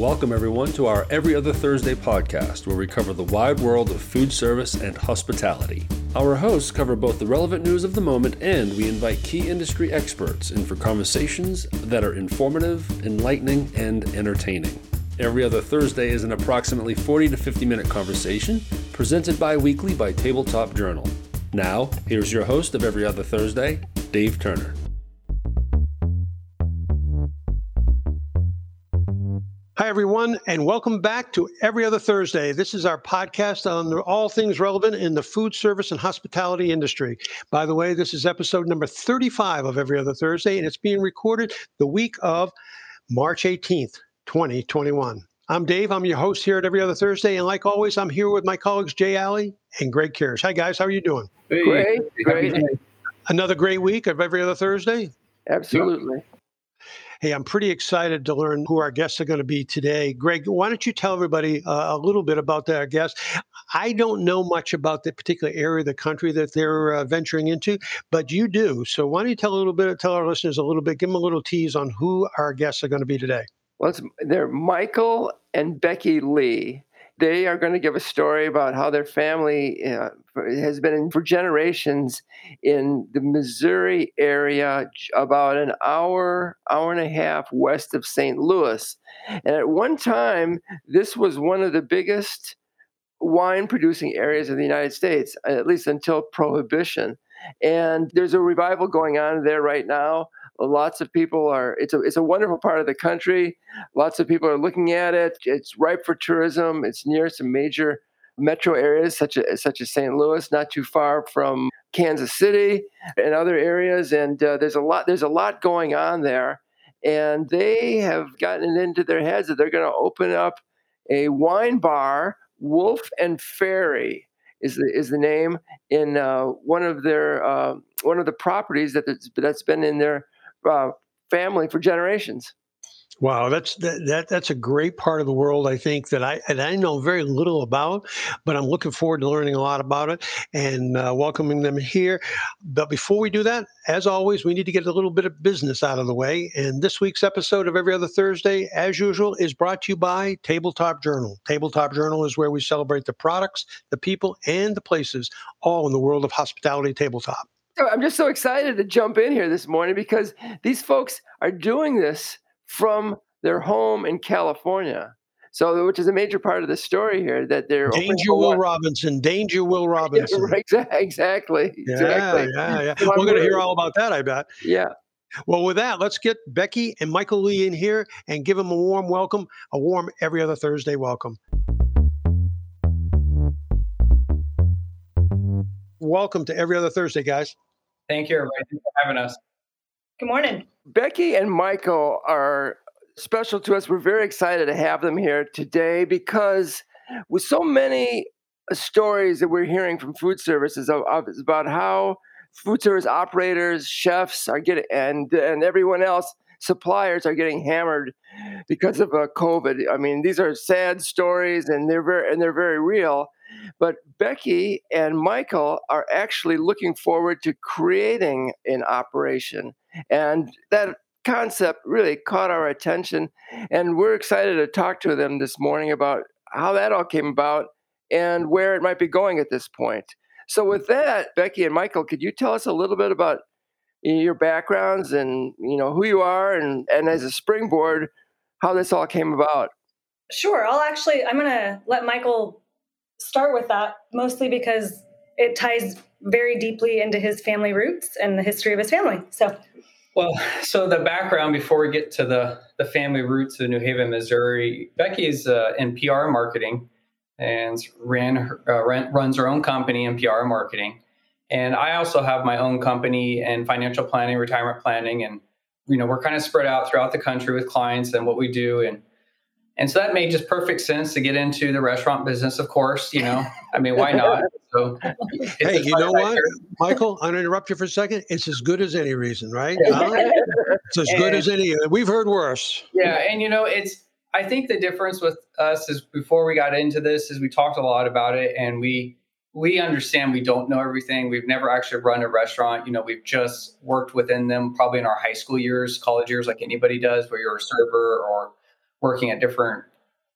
Welcome, everyone, to our Every Other Thursday podcast, where we cover the wide world of food service and hospitality. Our hosts cover both the relevant news of the moment and we invite key industry experts in for conversations that are informative, enlightening, and entertaining. Every Other Thursday is an approximately 40 to 50 minute conversation presented bi weekly by Tabletop Journal. Now, here's your host of Every Other Thursday, Dave Turner. Everyone, and welcome back to Every Other Thursday. This is our podcast on all things relevant in the food service and hospitality industry. By the way, this is episode number 35 of Every Other Thursday, and it's being recorded the week of March 18th, 2021. I'm Dave. I'm your host here at Every Other Thursday, and like always, I'm here with my colleagues Jay Alley and Greg Kirish. Hi, guys. How are you doing? Hey, great, great. Another great week of Every Other Thursday. Absolutely. Hey, I'm pretty excited to learn who our guests are going to be today. Greg, why don't you tell everybody uh, a little bit about their guests? I don't know much about the particular area of the country that they're uh, venturing into, but you do. So why don't you tell a little bit, tell our listeners a little bit, give them a little tease on who our guests are going to be today. Well, they're Michael and Becky Lee they are going to give a story about how their family uh, has been in, for generations in the Missouri area, about an hour, hour and a half west of St. Louis. And at one time, this was one of the biggest wine producing areas of the United States, at least until Prohibition. And there's a revival going on there right now lots of people are it's a it's a wonderful part of the country lots of people are looking at it it's ripe for tourism it's near some major metro areas such as such as St. Louis not too far from Kansas City and other areas and uh, there's a lot there's a lot going on there and they have gotten it into their heads that they're going to open up a wine bar Wolf and Fairy. is the is the name in uh, one of their uh, one of the properties that that's been in their uh, family for generations. Wow, that's that, that that's a great part of the world. I think that I and I know very little about, but I'm looking forward to learning a lot about it and uh, welcoming them here. But before we do that, as always, we need to get a little bit of business out of the way. And this week's episode of Every Other Thursday, as usual, is brought to you by Tabletop Journal. Tabletop Journal is where we celebrate the products, the people, and the places, all in the world of hospitality tabletop. I'm just so excited to jump in here this morning because these folks are doing this from their home in California. So, which is a major part of the story here that they're Danger Will Robinson, Danger Will Robinson. exactly. Yeah, exactly. yeah, yeah. We're going to hear all about that, I bet. Yeah. Well, with that, let's get Becky and Michael Lee in here and give them a warm welcome, a warm every other Thursday welcome. Welcome to every other Thursday, guys. Thank you, everybody. Thanks for having us. Good morning. Becky and Michael are special to us. We're very excited to have them here today because with so many stories that we're hearing from food services about how food service operators, chefs are getting, and and everyone else, suppliers are getting hammered because of uh, COVID. I mean, these are sad stories, and they're very and they're very real. But Becky and Michael are actually looking forward to creating an operation. And that concept really caught our attention. And we're excited to talk to them this morning about how that all came about and where it might be going at this point. So, with that, Becky and Michael, could you tell us a little bit about your backgrounds and you know who you are, and and as a springboard, how this all came about? Sure. I'll actually I'm going to let Michael start with that mostly because it ties very deeply into his family roots and the history of his family. So, well, so the background before we get to the the family roots of New Haven, Missouri, Becky is uh, in PR marketing and ran uh, runs her own company in PR marketing. And I also have my own company in financial planning, retirement planning, and you know we're kind of spread out throughout the country with clients and what we do. And and so that made just perfect sense to get into the restaurant business, of course. You know, I mean, why not? So, hey, you know what, Michael? I'm going to interrupt you for a second. It's as good as any reason, right? it's as good as any. We've heard worse. Yeah, and you know, it's. I think the difference with us is before we got into this is we talked a lot about it, and we we understand we don't know everything. We've never actually run a restaurant. You know, we've just worked within them, probably in our high school years, college years, like anybody does, where you're a server or working at different,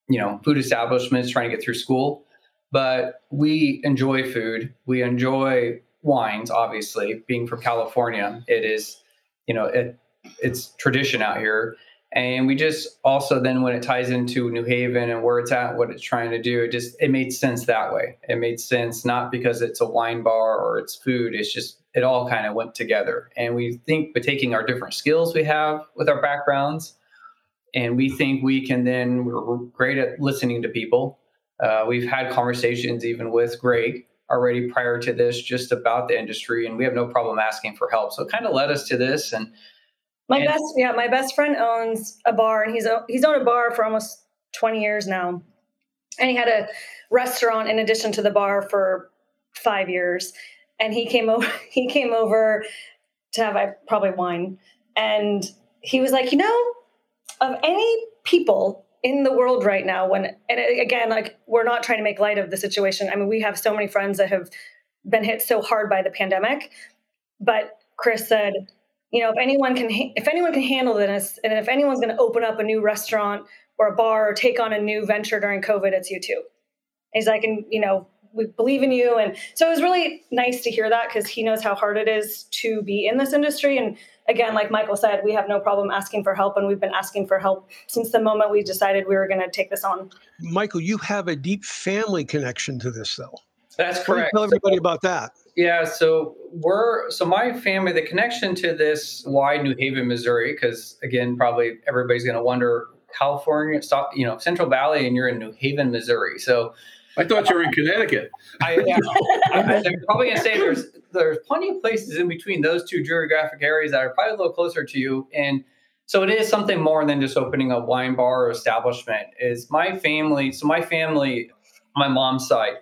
you know, food establishments, trying to get through school. But we enjoy food. We enjoy wines, obviously. Being from California, it is, you know, it, it's tradition out here. And we just also then when it ties into New Haven and where it's at, what it's trying to do, it just it made sense that way. It made sense not because it's a wine bar or it's food. It's just it all kind of went together. And we think by taking our different skills we have with our backgrounds, and we think we can then we're great at listening to people. Uh, we've had conversations even with Greg already prior to this just about the industry, and we have no problem asking for help. So it kind of led us to this and my and, best, yeah, my best friend owns a bar, and he's he's owned a bar for almost twenty years now, and he had a restaurant in addition to the bar for five years. And he came over. He came over to have I probably wine, and he was like, you know, of any people in the world right now, when and again, like we're not trying to make light of the situation. I mean, we have so many friends that have been hit so hard by the pandemic, but Chris said you know if anyone can if anyone can handle this and if anyone's going to open up a new restaurant or a bar or take on a new venture during covid it's you too he's like and you know we believe in you. And so it was really nice to hear that because he knows how hard it is to be in this industry. And again like michael said we have no problem asking for help and we've been asking for help since the moment we decided we were going to take this on. Michael you have a deep family connection to this though. That's correct. tell everybody about that? Yeah, so we're so my family, the connection to this why New Haven, Missouri, because again, probably everybody's going to wonder California, stop, you know, Central Valley, and you're in New Haven, Missouri. So I thought you were in Connecticut. I, yeah, I'm probably going to say there's there's plenty of places in between those two geographic areas that are probably a little closer to you, and so it is something more than just opening a wine bar or establishment. Is my family? So my family, my mom's side,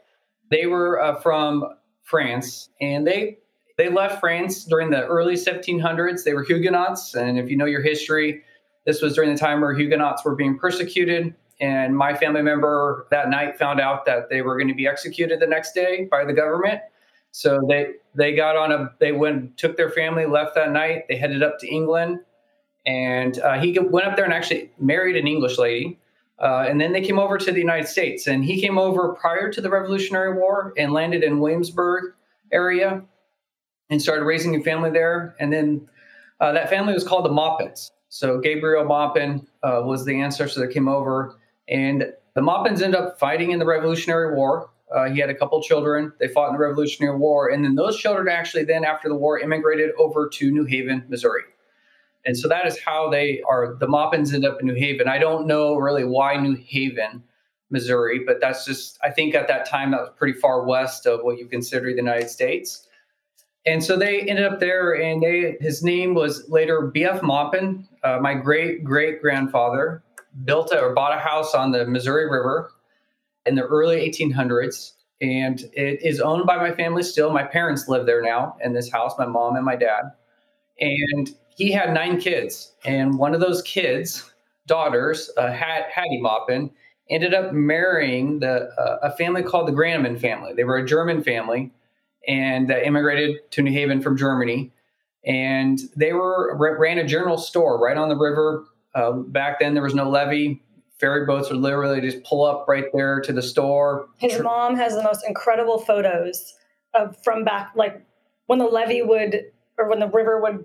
they were uh, from France, and they they left France during the early 1700s. They were Huguenots, and if you know your history, this was during the time where Huguenots were being persecuted. And my family member that night found out that they were going to be executed the next day by the government. So they they got on a they went took their family left that night. They headed up to England, and uh, he went up there and actually married an English lady. Uh, and then they came over to the United States. And he came over prior to the Revolutionary War and landed in Williamsburg area and started raising a family there. And then uh, that family was called the Maupins. So Gabriel Maupin uh, was the ancestor that came over. And the Maupins ended up fighting in the Revolutionary War. Uh, he had a couple children. They fought in the Revolutionary War. And then those children actually then, after the war, immigrated over to New Haven, Missouri. And so that is how they are. The Maupins end up in New Haven. I don't know really why New Haven, Missouri, but that's just, I think at that time that was pretty far west of what you consider the United States. And so they ended up there, and they his name was later B.F. Maupin. Uh, my great great grandfather built a, or bought a house on the Missouri River in the early 1800s, and it is owned by my family still. My parents live there now in this house, my mom and my dad. And he had nine kids, and one of those kids' daughters, uh, Hattie Maupin, ended up marrying the uh, a family called the Granneman family. They were a German family, and uh, immigrated to New Haven from Germany. And they were ran a general store right on the river. Uh, back then, there was no levee. Ferry boats would literally just pull up right there to the store. His mom has the most incredible photos of from back, like when the levee would or when the river would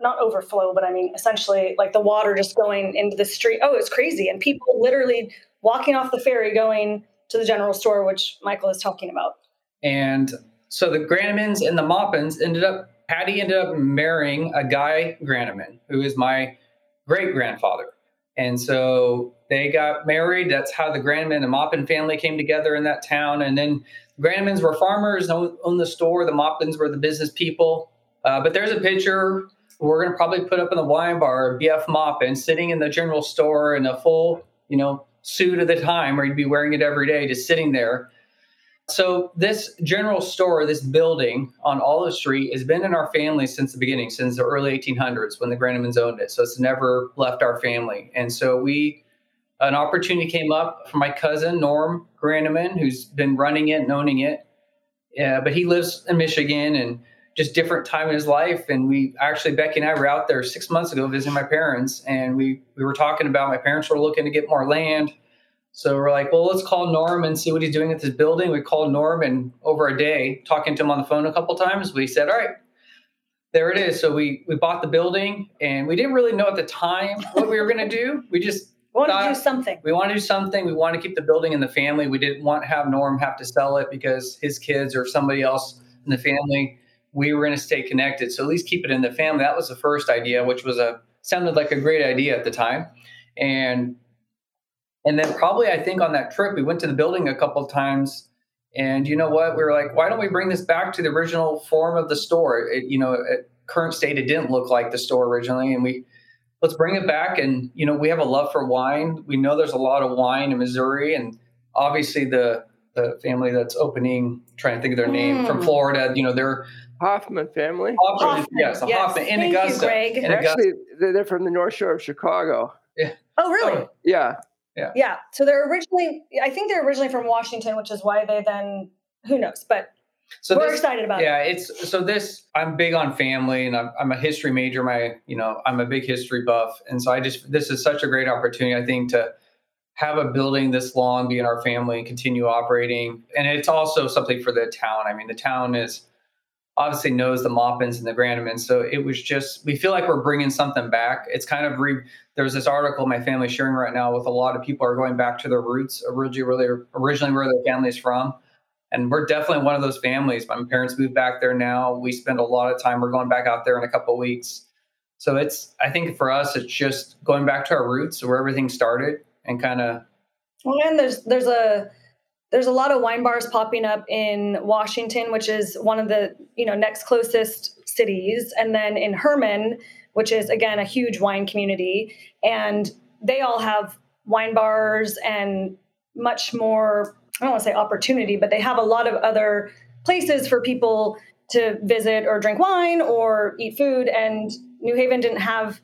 not overflow, but I mean, essentially like the water just going into the street. Oh, it's crazy. And people literally walking off the ferry going to the general store, which Michael is talking about. And so the Grannemans and the Maupins ended up, Patty ended up marrying a guy Granneman, who is my great grandfather. And so they got married. That's how the Granneman and Maupin family came together in that town. And then the Grannemans were farmers, owned the store. The Maupins were the business people. Uh, but there's a picture we're going to probably put up in the wine bar BF Maupin sitting in the general store in a full, you know, suit of the time where he'd be wearing it every day, just sitting there. So this general store, this building on Olive Street, has been in our family since the beginning, since the early 1800s when the Grannemans owned it. So it's never left our family. And so we, an opportunity came up for my cousin Norm Granneman, who's been running it and owning it. Yeah, but he lives in Michigan and just different time in his life. And we actually, Becky and I were out there six months ago visiting my parents, and we we were talking about my parents were looking to get more land. So we're like, well, let's call Norm and see what he's doing at this building. We called Norm, and over a day, talking to him on the phone a couple times, we said, all right, there it is. So we we bought the building, and we didn't really know at the time what we were going to do. We just we want to do something. We want to do something. We want to keep the building in the family. We didn't want to have Norm have to sell it because his kids or somebody else in the family. We were going to stay connected. So at least keep it in the family. That was the first idea, which was a sounded like a great idea at the time. And and then probably I think on that trip we went to the building a couple of times. And you know what? We were like, why don't we bring this back to the original form of the store? It, you know, at current state, it didn't look like the store originally, and we let's bring it back. And you know, we have a love for wine. We know there's a lot of wine in Missouri, and obviously the the family that's opening, trying to think of their name mm. from Florida. You know, they're Hoffman family. Hoffman, Hoffman yes, yes. Hoffman in Thank Augusta. You, Greg. In Actually, they're from the North Shore of Chicago. Yeah. Oh, really? Oh, yeah. Yeah. Yeah. So they're originally, I think they're originally from Washington, which is why they then, who knows, but so we're this, excited about yeah, it. Yeah. It's so this, I'm big on family and I'm, I'm a history major. My, you know, I'm a big history buff. And so I just, this is such a great opportunity, I think, to have a building this long be in our family and continue operating. And it's also something for the town. I mean, the town is, obviously knows the Maupins and the Grannemans. So it was just, we feel like we're bringing something back. It's kind of, re, there's this article my family's sharing right now with a lot of people are going back to their roots, originally where they originally where their family's from. And we're definitely one of those families. My parents moved back there now. We spend a lot of time. We're going back out there in a couple weeks. So it's, I think for us, it's just going back to our roots, where everything started, and kind of. Well, and there's there's a there's a lot of wine bars popping up in Washington, which is one of the you know next closest cities, and then in Hermann, which is again a huge wine community, and they all have wine bars and much more. I don't want to say opportunity, but they have a lot of other places for people to visit or drink wine or eat food. And New Haven didn't have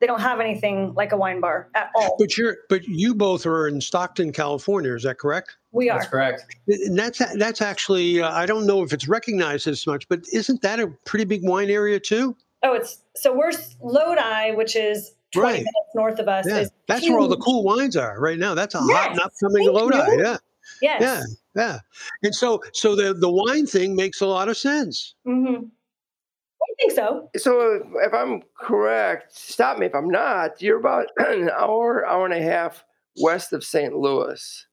they don't have anything like a wine bar at all. But you're but you both are in Stockton, California. Is that correct? We are. That's correct. And that's that's actually uh, I don't know if it's recognized as much, but isn't that a pretty big wine area too? Oh, it's so we're Lodi, which is 20 right. minutes north of us. Yeah. That's huge. where all the cool wines are right now. That's a yes. hot and upcoming Lodi. You. Yeah. Yes. Yeah. Yeah. And so so the the wine thing makes a lot of sense. Mm-hmm. I think so. So if I'm correct, stop me if I'm not. You're about an hour, hour and a half west of St. Louis.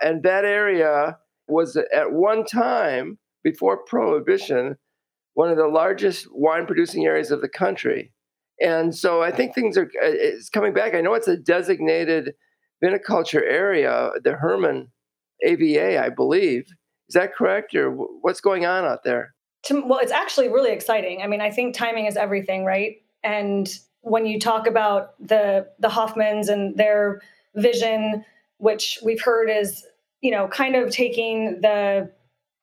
And that area was at one time, before Prohibition, one of the largest wine producing areas of the country. And so I think things are uh, it's coming back. I know it's a designated viniculture area, the Hermann AVA, I believe. Is that correct, or what's going on out there? well, it's actually really exciting. I mean, I think timing is everything, right? And when you talk about the the Hoffmans and their vision, which we've heard is, you know, kind of taking the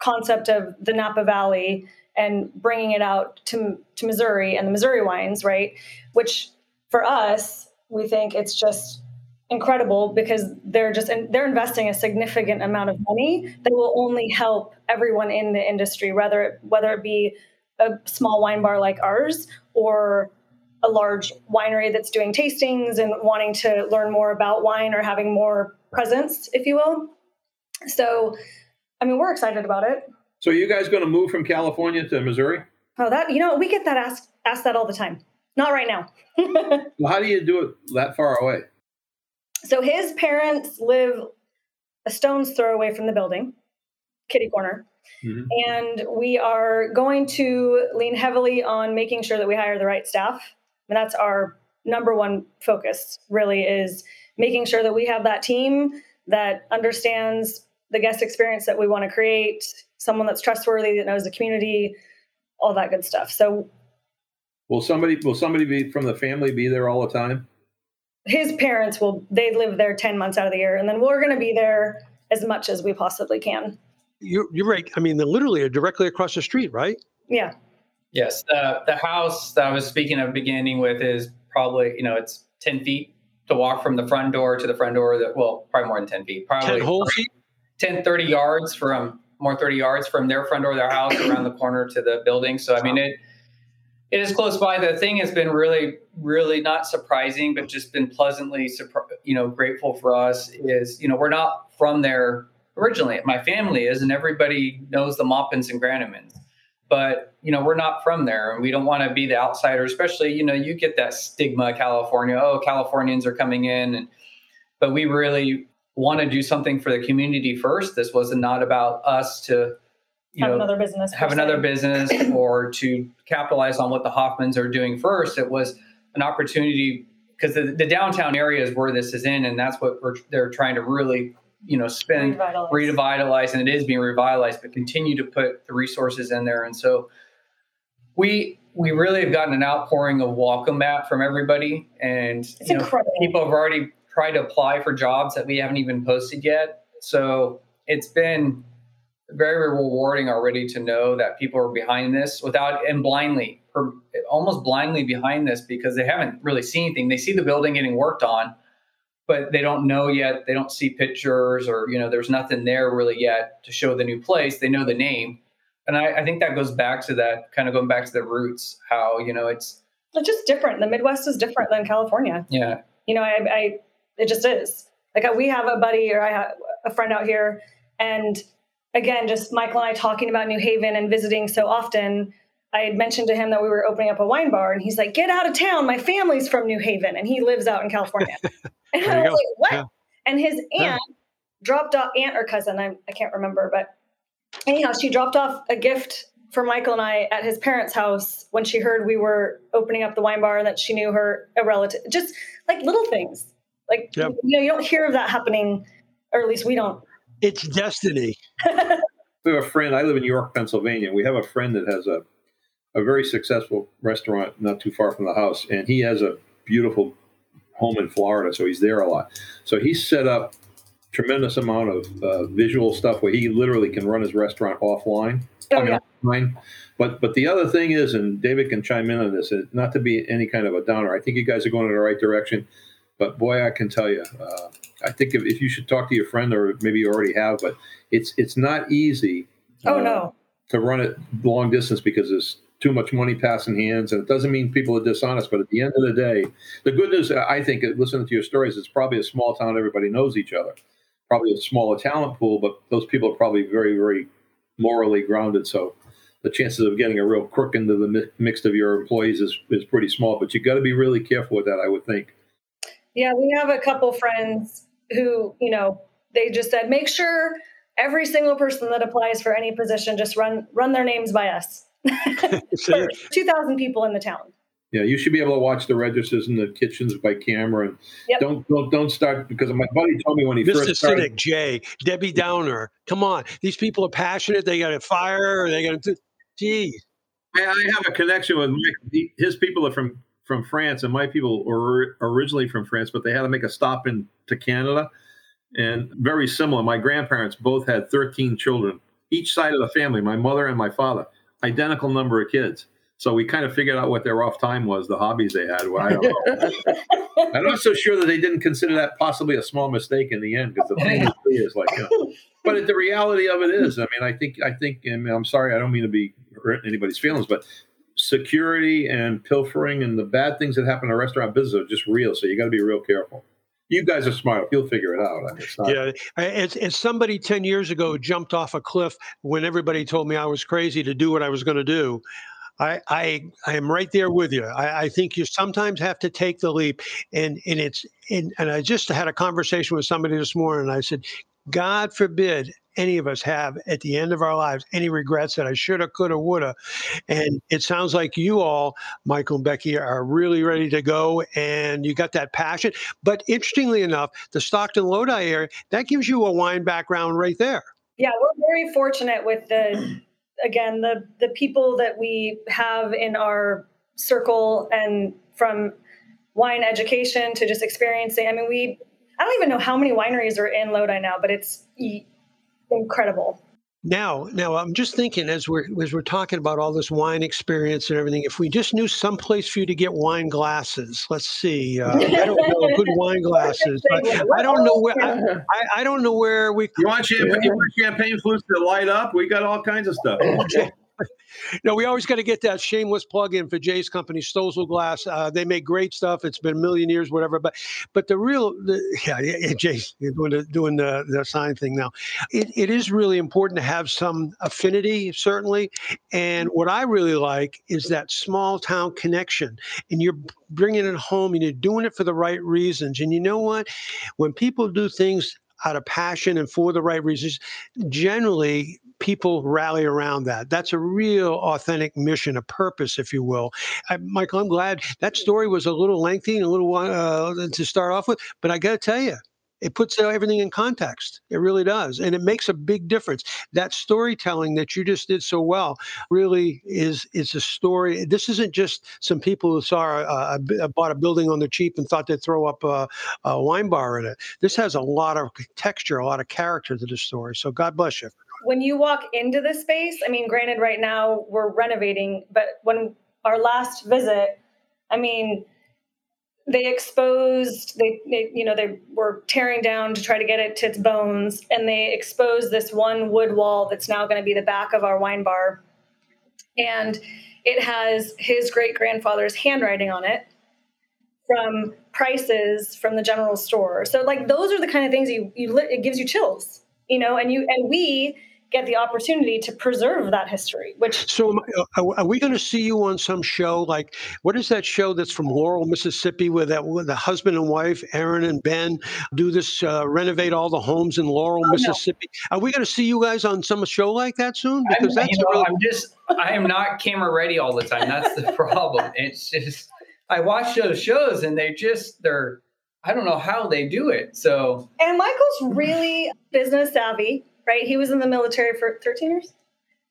concept of the Napa Valley and bringing it out to to Missouri and the Missouri wines, right? Which for us, we think it's just incredible because they're just they're investing a significant amount of money that will only help everyone in the industry whether it, whether it be a small wine bar like ours or a large winery that's doing tastings and wanting to learn more about wine or having more presence if you will so i mean we're excited about it so are you guys going to move from california to missouri oh that you know we get that asked asked that all the time not right now well how do you do it that far away so his parents live a stone's throw away from the building, kitty corner. Mm-hmm. And we are going to lean heavily on making sure that we hire the right staff. And that's our number one focus, really, is making sure that we have that team that understands the guest experience that we want to create, someone that's trustworthy, that knows the community, all that good stuff. So will somebody will somebody be from the family be there all the time? his parents will they live there 10 months out of the year and then we're going to be there as much as we possibly can you're, you're right i mean they're literally directly across the street right yeah yes uh, the house that i was speaking of beginning with is probably you know it's 10 feet to walk from the front door to the front door that well probably more than 10 feet probably 10 whole feet 10 30 yards from more 30 yards from their front door of their house around the corner to the building. So I mean it it is close by. The thing has been really, really not surprising, but just been pleasantly, you know, grateful for us. Is you know we're not from there originally. My family is, and everybody knows the Maupins and Grannemans. But you know we're not from there, and we don't want to be the outsider. Especially you know you get that stigma, California. Oh, Californians are coming in, and but we really want to do something for the community first. This was not about us to you have know, another business have another business or to capitalize on what the Hoffmans are doing first. It was an opportunity because the, the, downtown area is where this is in, and that's what they're trying to really you know spend revitalize. revitalize, and it is being revitalized, but continue to put the resources in there. And so we we really have gotten an outpouring of welcome mat from everybody, and you know, people have already tried to apply for jobs that we haven't even posted yet. So it's been very rewarding already to know that people are behind this without and blindly almost blindly behind this because they haven't really seen anything they see the building getting worked on but they don't know yet. They don't see pictures or you know there's nothing there really yet to show the new place. They know the name. And I, I think that goes back to that kind of going back to the roots how you know it's it's just different. The midwest is different than california. Yeah. You know i, I it just is. Like we have a buddy or i have a friend out here and again, just Michael and I talking about New Haven and visiting so often, I had mentioned to him that we were opening up a wine bar, and he's like, "Get out of town! My family's from New Haven, and he lives out in California." and I was go. like, "What?" Yeah. And his aunt yeah. dropped off aunt or cousin, I, I can't remember, but anyhow, she dropped off a gift for Michael and I at his parents' house when she heard we were opening up the wine bar and that she knew her a relative. Just like little things, like yep. you know, you don't hear of that happening, or at least we don't it's destiny. we have a friend. I live in York, Pennsylvania. We have a friend that has a a very successful restaurant not too far from the house, and he has a beautiful home in Florida, so he's there a lot. So he's set up tremendous amount of uh, visual stuff where he literally can run his restaurant offline. Oh, I mean, yeah. offline. But but the other thing is, and David can chime in on this, not to be any kind of a downer. I think you guys are going in the right direction. But boy, I can tell you, uh, I think if, if, you should talk to your friend, or maybe you already have, but it's it's not easy. Oh uh, no. To run it long distance because there's too much money passing hands, and it doesn't mean people are dishonest. But at the end of the day, the good news, uh, I think, uh, listening to your stories, it's probably a small town. Everybody knows each other. Probably a smaller talent pool, but those people are probably very, very morally grounded. So the chances of getting a real crook into the mix of your employees is, is pretty small. But you've got to be really careful with that, I would think. Yeah, we have a couple friends who, you know, they just said, make sure every single person that applies for any position just run run their names by us. 2,000 people in the town. Yeah, you should be able to watch the registers in the kitchens by camera, and yep. don't, don't don't start because my buddy told me when he Mr. first started. Cynic, Jay, Debbie Downer, come on, these people are passionate. They got a fire. They got to, geez. I, I have a connection with Mike. His people are from from France, and my people were originally from France, but they had to make a stop in to Canada. And very similar. My grandparents both had 13 children, each side of the family, my mother and my father, identical number of kids. So we kind of figured out what their off time was, the hobbies they had. Well, I don't know. I'm not so sure that they didn't consider that possibly a small mistake in the end because the thing is like, you know, but the reality of it is, I mean, I think, I think, I mean, I'm sorry, I don't mean to be hurting anybody's feelings, but security and pilfering and the bad things that happen in a restaurant business are just real. So you got to be real careful. You guys are smart. You'll figure it out. Yeah. As, somebody 10 years ago jumped off a cliff when everybody told me I was crazy to do what I was going to do. I, I I am right there with you. I, I, think you sometimes have to take the leap, and and it's and, and I just had a conversation with somebody this morning. I said, God forbid any of us have at the end of our lives any regrets that I shoulda, coulda, woulda. And it sounds like you all, Michael and Becky, are really ready to go and you got that passion. But interestingly enough, the Stockton Lodi area, that gives you a wine background right there. Yeah, we're very fortunate with the again the the people that we have in our circle and from wine education to just experiencing. I mean, we I don't even know how many wineries are in Lodi now, but it's incredible. Now, now I'm just thinking as we're as we're talking about all this wine experience and everything. If we just knew some place for you to get wine glasses, let's see. Uh, I don't know good wine glasses. I, I don't know where. I, I, I don't know where we. You want champagne? You want champagne flutes that light up? We got all kinds of stuff. No, we always got to get that shameless plug in for Jay's company, Stölzle Glass. Uh, they make great stuff. It's been a million years, whatever. But but the real, the, yeah, yeah, Jay's doing the doing the, the sign thing now. It, it is really important to have some affinity, certainly. And what I really like is that small town connection, and you're bringing it home, and you're doing it for the right reasons. And you know what? When people do things out of passion and for the right reasons, generally people rally around that. That's a real authentic mission, a purpose, if you will. I, Michael, I'm glad that story was a little lengthy and a little uh, to start off with, but I got to tell you, it puts uh, everything in context. It really does. And it makes a big difference. That storytelling that you just did so well really is is a story. This isn't just some people who saw a, a, uh, bought a building on the cheap and thought they'd throw up a, a wine bar in it. This has a lot of texture, a lot of character to the story. So God bless you when you walk into the space, I mean, granted, right now we're renovating, but when our last visit, I mean, they exposed they, they, you know they were tearing down to try to get it to its bones and they exposed this one wood wall that's now going to be the back of our wine bar. And it has his great grandfather's handwriting on it from prices from the general store. So like those are the kind of things you you it gives you chills you know and you and we get the opportunity to preserve that history which so are we going to see you on some show like what is that show that's from laurel mississippi where that where the husband and wife erin and ben do this uh, renovate all the homes in laurel oh, mississippi? No. are we going to see you guys on some show like that soon? Because I'm, that's know, really- i'm just i am not camera ready all the time. That's the problem. It's just i watch those shows and they just they're I don't know how they do it. So. And Michael's really business savvy, right? He was in the military for 13 years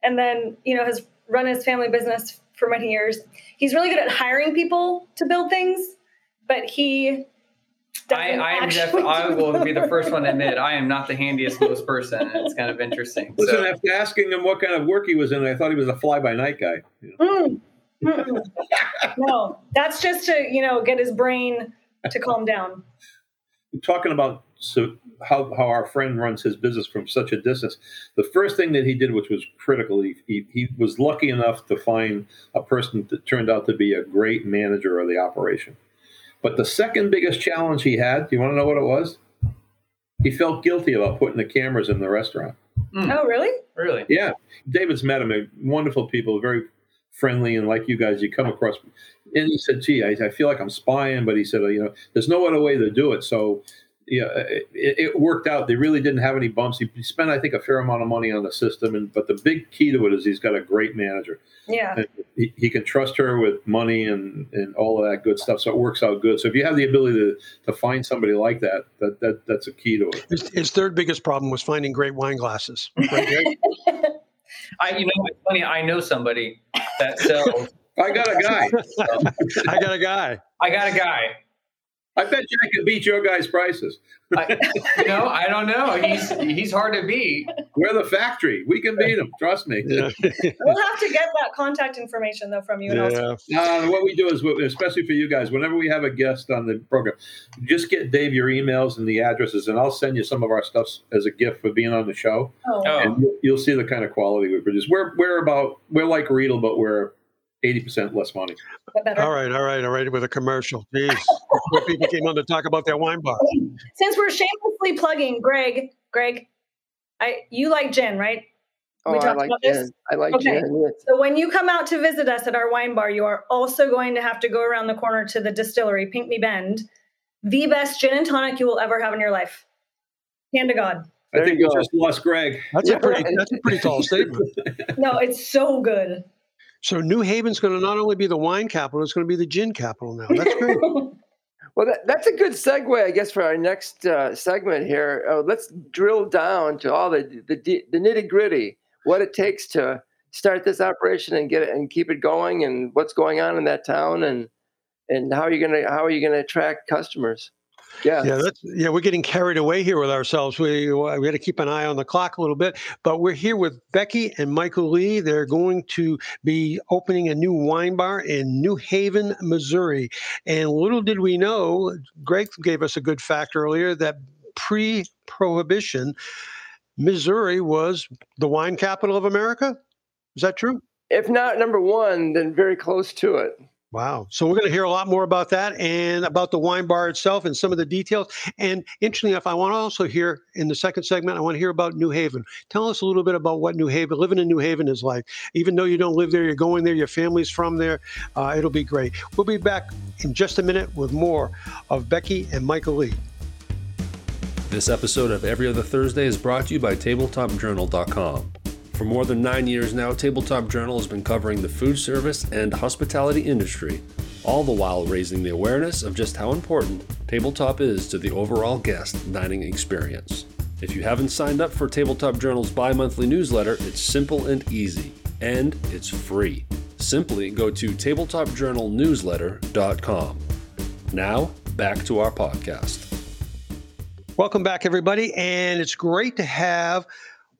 and then, you know, has run his family business for many years. He's really good at hiring people to build things, but he I, I am def- I will be the first one to admit I am not the handiest most person. And it's kind of interesting. Listen, so. after asking him what kind of work he was in, I thought he was a fly by night guy. You know? mm. no, that's just to you know get his brain to calm down. Talking about so how, how our friend runs his business from such a distance, the first thing that he did, which was critical, he, he, he was lucky enough to find a person that turned out to be a great manager of the operation. But the second biggest challenge he had, do you want to know what it was? He felt guilty about putting the cameras in the restaurant. Mm. Oh, really? Really? Yeah. David's met him, wonderful people, very friendly, and like you guys, you come across and he said, "Gee, I, I, feel like I'm spying," but he said, "You know, there's no other way to do it." So, yeah, it, it, worked out. They really didn't have any bumps. He, spent, I think, a fair amount of money on the system, and but the big key to it is he's got a great manager. Yeah, he, he, can trust her with money and and all of that good stuff. So it works out good. So if you have the ability to to find somebody like that, that that that's a key to it. His, his third biggest problem was finding great wine glasses. Right, I, you know, it's funny. I know somebody that sells I got a guy. I got a guy. I got a guy. I bet you I could beat your guy's prices. I, you know, I don't know. He's he's hard to beat. We're the factory. We can beat him. Trust me. Yeah. we'll have to get that contact information though from you. Yeah. Uh, what we do is, especially for you guys, whenever we have a guest on the program, just get Dave your emails and the addresses, and I'll send you some of our stuff as a gift for being on the show. Oh. And you'll, you'll see the kind of quality we produce. We're we're about we're like Riedel, but we're 80% less money. All right, all right, all right, with a commercial. Jeez. Before people came on to talk about their wine bar. Since we're shamelessly plugging, Greg, Greg, I you like gin, right? Oh, we talked I like about gin. This? I like okay. gin. Yes. So when you come out to visit us at our wine bar, you are also going to have to go around the corner to the distillery, Pinckney Bend, the best gin and tonic you will ever have in your life. Hand to God. I think you just lost Greg. That's a pretty that's a pretty tall statement. no, it's so good. So New Haven's going to not only be the wine capital, it's going to be the gin capital now. That's great. well, that, that's a good segue, I guess, for our next uh, segment here. Uh, let's drill down to all the the, the nitty gritty, what it takes to start this operation and get it and keep it going, and what's going on in that town, and and how are you gonna how are you gonna attract customers? Yeah, yeah, that's, yeah. We're getting carried away here with ourselves. We uh, we got to keep an eye on the clock a little bit. But we're here with Becky and Michael Lee. They're going to be opening a new wine bar in New Haven, Missouri. And little did we know, Greg gave us a good fact earlier that pre-prohibition, Missouri was the wine capital of America. Is that true? If not number one, then very close to it. Wow. So we're going to hear a lot more about that and about the wine bar itself and some of the details. And interestingly enough, I want to also hear in the second segment, I want to hear about New Haven. Tell us a little bit about what New Haven, living in New Haven is like. Even though you don't live there, you're going there, your family's from there. Uh, it'll be great. We'll be back in just a minute with more of Becky and Michael Lee. This episode of Every Other Thursday is brought to you by TabletopJournal.com. For more than nine years now, Tabletop Journal has been covering the food service and hospitality industry, all the while raising the awareness of just how important tabletop is to the overall guest dining experience. If you haven't signed up for Tabletop Journal's bi monthly newsletter, it's simple and easy, and it's free. Simply go to tabletopjournalnewsletter.com. Now, back to our podcast. Welcome back, everybody. And it's great to have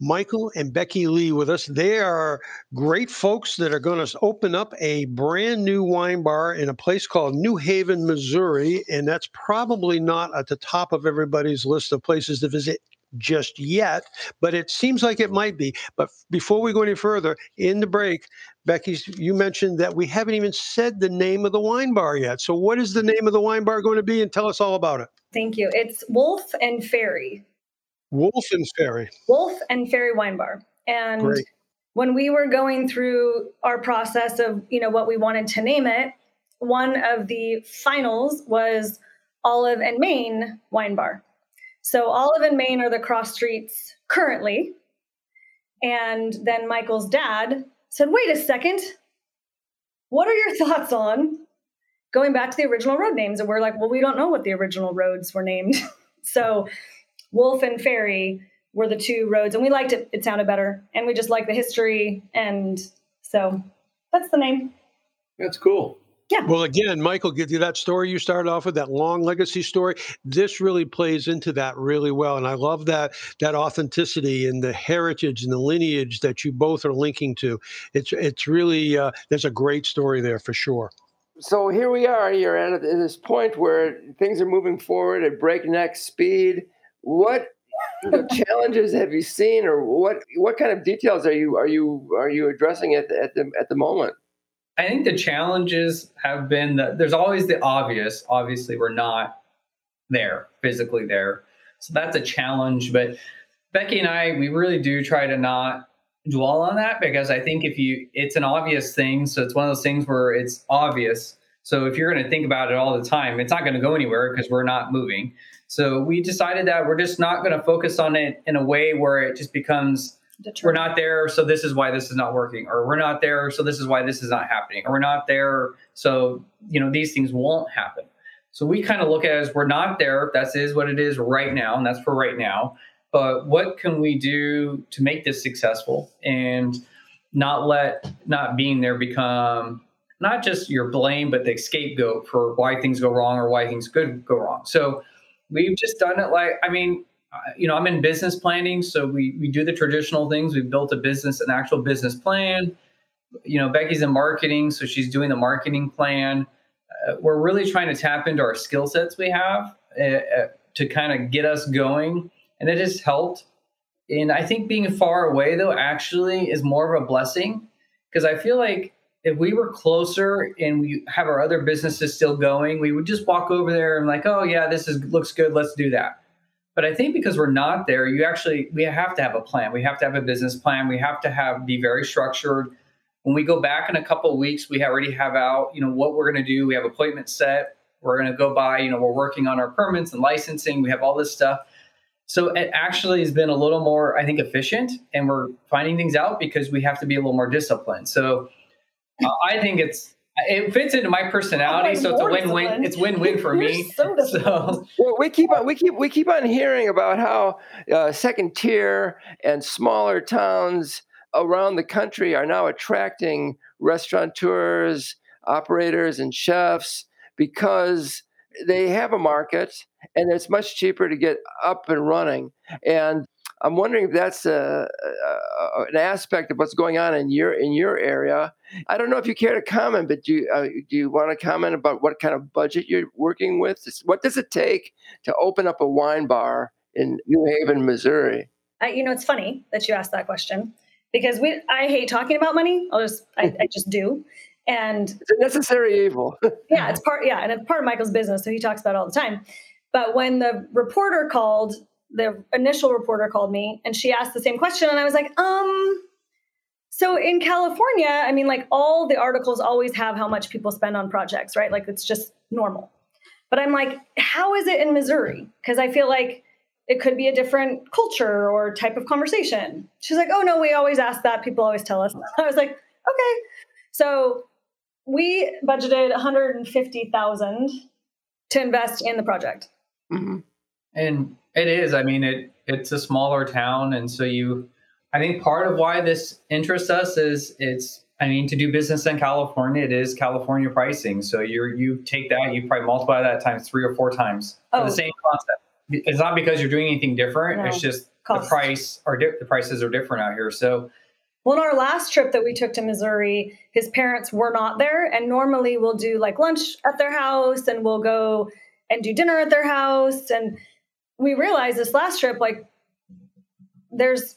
Michael and Becky Lee with us. They are great folks that are going to open up a brand new wine bar in a place called New Haven, Missouri. And that's probably not at the top of everybody's list of places to visit just yet, but it seems like it might be. But before we go any further, in the break, Becky, you mentioned that we haven't even said the name of the wine bar yet. So, what is the name of the wine bar going to be? And tell us all about it. Thank you. It's Wolf and Fairy. Wolf and Fairy. Wolf and Fairy Wine Bar. And Great. when we were going through our process of, you know, what we wanted to name it, one of the finals was Olive and Main Wine Bar. So Olive and Main are the cross streets currently. And then Michael's dad said, wait a second. What are your thoughts on going back to the original road names? And we're like, well, we don't know what the original roads were named. so Wolf and Fairy were the two roads, and we liked it. It sounded better, and we just liked the history, and so that's the name. That's cool. Yeah. Well, again, Michael, give you that story you started off with, that long legacy story. This really plays into that really well, and I love that that authenticity and the heritage and the lineage that you both are linking to. It's it's really uh, there's a great story there for sure. So here we are. You're at this point where things are moving forward at breakneck speed what challenges have you seen, or what what kind of details are you are you are you addressing at the, at the at the moment? I think the challenges have been that there's always the obvious. Obviously, we're not there physically there, so that's a challenge. But Becky and I, we really do try to not dwell on that because I think if you, it's an obvious thing. So it's one of those things where it's obvious. So if you're going to think about it all the time, it's not going to go anywhere because we're not moving. So we decided that we're just not going to focus on it in a way where it just becomes we're not there, so this is why this is not working, or we're not there, so this is why this is not happening, or we're not there, so you know these things won't happen. So we kind of look at it as we're not there. That is what it is right now, and that's for right now. But what can we do to make this successful and not let not being there become not just your blame, but the scapegoat for why things go wrong or why things could go wrong. So we've just done it like I mean, you know, I'm in business planning, so we we do the traditional things. We've built a business, an actual business plan. You know, Becky's in marketing, so she's doing the marketing plan. Uh, we're really trying to tap into our skill sets we have uh, uh to kind of get us going, and it has helped. And I think being far away though actually is more of a blessing because I feel like if we were closer and we have our other businesses still going, we would just walk over there and like, oh yeah, this is looks good, let's do that. But I think because we're not there, you actually we have to have a plan. We have to have a business plan. We have to have be very structured. When we go back in a couple of weeks, we already have out, you know, what we're going to do. We have appointments set. We're going to go by, you know, we're working on our permits and licensing. We have all this stuff. So it actually has been a little more, I think, efficient, and we're finding things out because we have to be a little more disciplined. So I think it's it fits into my personality, so it's a win-win. It's win-win for me. So, so, well, we keep on we keep we keep on hearing about how uh, second tier and smaller towns around the country are now attracting restaurateurs, operators, and chefs because they have a market and it's much cheaper to get up and running. And I'm wondering if that's a, a, an aspect of what's going on in your in your area. I don't know if you care to comment, but do you, uh, do you want to comment about what kind of budget you're working with? What does it take to open up a wine bar in New Haven, Missouri? Uh, you know, it's funny that you asked that question because we I hate talking about money. I'll just I, I just do. And it's a necessary evil. yeah, it's part yeah, and it's part of Michael's business, so he talks about it all the time. But when the reporter called the initial reporter called me and she asked the same question and i was like um so in california i mean like all the articles always have how much people spend on projects right? Like it's just normal. But i'm like how is it in missouri? Because i feel like it could be a different culture or type of conversation. She's like oh no we always ask that. People always tell us. I was like okay. So we budgeted 150000 to invest in the project. Mm-hmm. and it is. I mean, it it's a smaller town, and so you. I think part of why this interests us is it's. I mean, to do business in California, it is California pricing. So you you take that, you probably multiply that times three or four times oh. for the oh. same concept. It's not because you're doing anything different. No. It's just Cost. the price or di- the prices are different out here. So well, in our last trip that we took to Missouri, his parents were not there. And normally we'll do like lunch at their house and we'll go and do dinner at their house. And we realized this last trip, like there's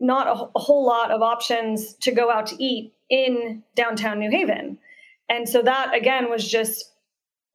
not a, a whole lot of options to go out to eat in downtown New Haven. And so that again was just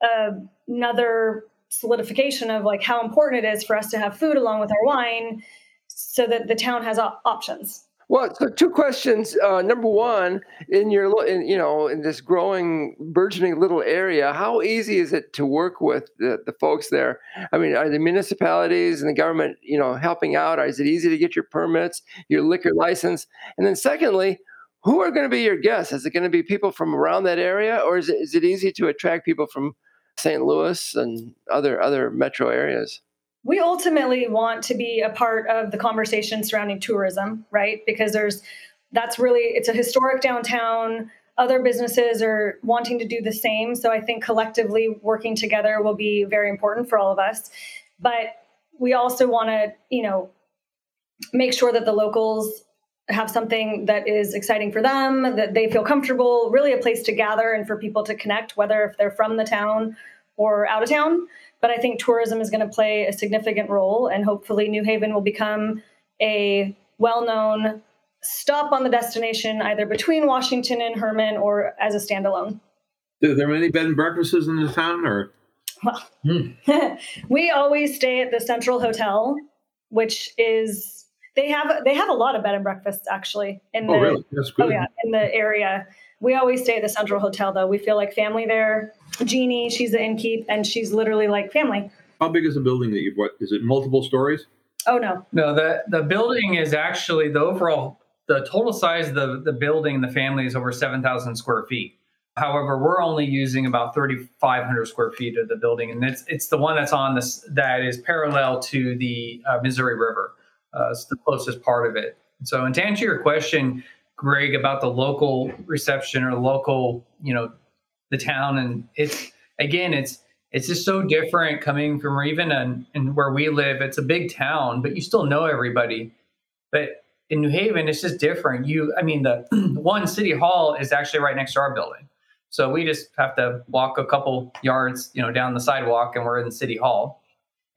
uh, another solidification of like how important it is for us to have food along with our wine so that the town has op- options. Well, so two questions. Uh, number one, in your, in, you know, in this growing, burgeoning little area, how easy is it to work with the, the folks there? I mean, are the municipalities and the government, you know, helping out? Is it easy to get your permits, your liquor license? And then, secondly, who are going to be your guests? Is it going to be people from around that area, or is it is it easy to attract people from St. Louis and other other metro areas? We ultimately want to be a part of the conversation surrounding tourism, right? Because there's that's really it's a historic downtown. Other businesses are wanting to do the same. So I think collectively working together will be very important for all of us. But we also want to, you know, make sure that the locals have something that is exciting for them, that they feel comfortable, really a place to gather and for people to connect, whether if they're from the town or out of town. But I think tourism is going to play a significant role, and hopefully, New Haven will become a well known stop on the destination either between Washington and Hermann or as a standalone. Are there many bed and breakfasts in the town or? Well, hmm. we always stay at the Central Hotel, which is they have they have a lot of bed and breakfasts actually in oh, the really? That's good. oh yeah in the area. We always stay at the Central Hotel though. We feel like family there. Jeannie, she's the innkeep, and she's literally like family. How big is the building that you've what is it multiple stories? Oh no. No, the the building is actually the overall the total size of the, the building, the family is over seven thousand square feet. However, we're only using about 3,500 square feet of the building, and it's it's the one that's on this that is parallel to the uh, Missouri River. Uh, it's the closest part of it. So, and to answer your question, Greg, about the local reception or local, you know, the town. And it's again it's it's just so different coming from even and, in where we live. It's a big town but you still know everybody. But in new haven it's just different. You i mean the one city hall is actually right next to our building. So we just have to walk a couple yards you know down the sidewalk and we're in city hall.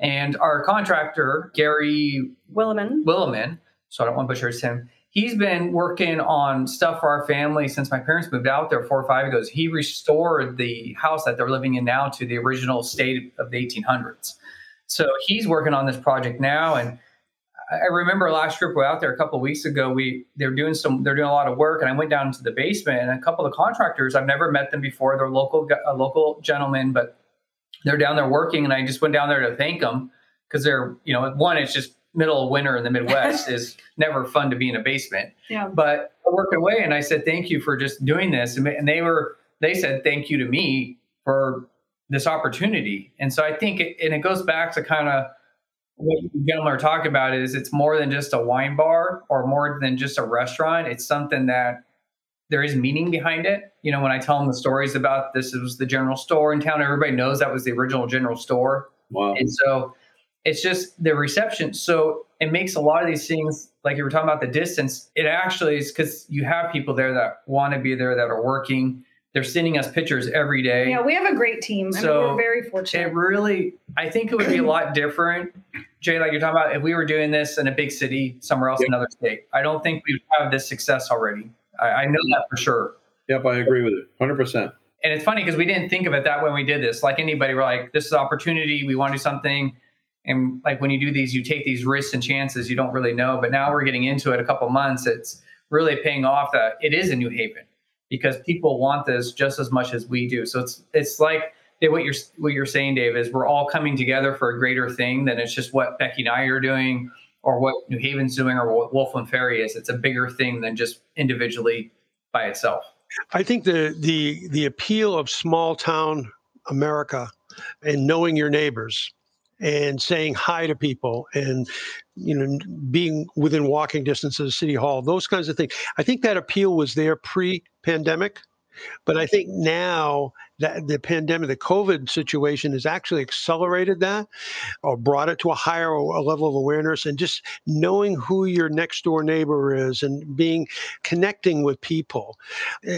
And our contractor gary Williman. Williman, so i don't want to butcher his name he's been working on stuff for our family since my parents moved out there four or five years ago. He restored the house that they're living in now to the original state of the 1800s. So he's working on this project now. And I remember last trip we were out there a couple of weeks ago. We they're doing some they're doing a lot of work, and I went down into the basement. And a couple of contractors I've never met them before. They're local a local gentlemen, but they're down there working, and I just went down there to thank them because they're you know one it's just middle of winter in the Midwest is never fun to be in a basement. Yeah. But I worked away and I said, thank you for just doing this. And they were, they said, thank you to me for this opportunity. And so I think, it, and it goes back to kind of what you gentlemen are talking about is it's more than just a wine bar or more than just a restaurant. It's something that there is meaning behind it. You know, when I tell them the stories about this was the general store in town, everybody knows that was the original general store. Wow. And so it's just the reception. So it makes a lot of these things, like you were talking about the distance, it actually is because you have people there that want to be there, that are working. They're sending us pictures every day. Yeah, we have a great team. I So, mean, we're very fortunate. It really, I think it would be a lot different, Jay, like you're talking about, if we were doing this in a big city somewhere else, in another state. I don't think we'd have this success already. I, I know that for sure. Yep, I agree with it. Hundred percent. And it's funny because we didn't think of it that way when we did this. Like anybody, we're like, this is opportunity. We want to do something. And like when you do these, you take these risks and chances you don't really know. But now we're getting into it a couple months. It's really paying off that it is in New Haven because people want this just as much as we do. So it's it's like what you're what you're saying, Dave, is we're all coming together for a greater thing than it's just what Becky and I are doing or what New Haven's doing or what Wolf and Ferry is. It's a bigger thing than just individually by itself. I think the the the appeal of small town America and knowing your neighbors and saying hi to people and you know being within walking distance of the city hall those kinds of things. I think that appeal was there pre-pandemic but i think now that the pandemic the covid situation has actually accelerated that or brought it to a higher a level of awareness and just knowing who your next door neighbor is and being connecting with people.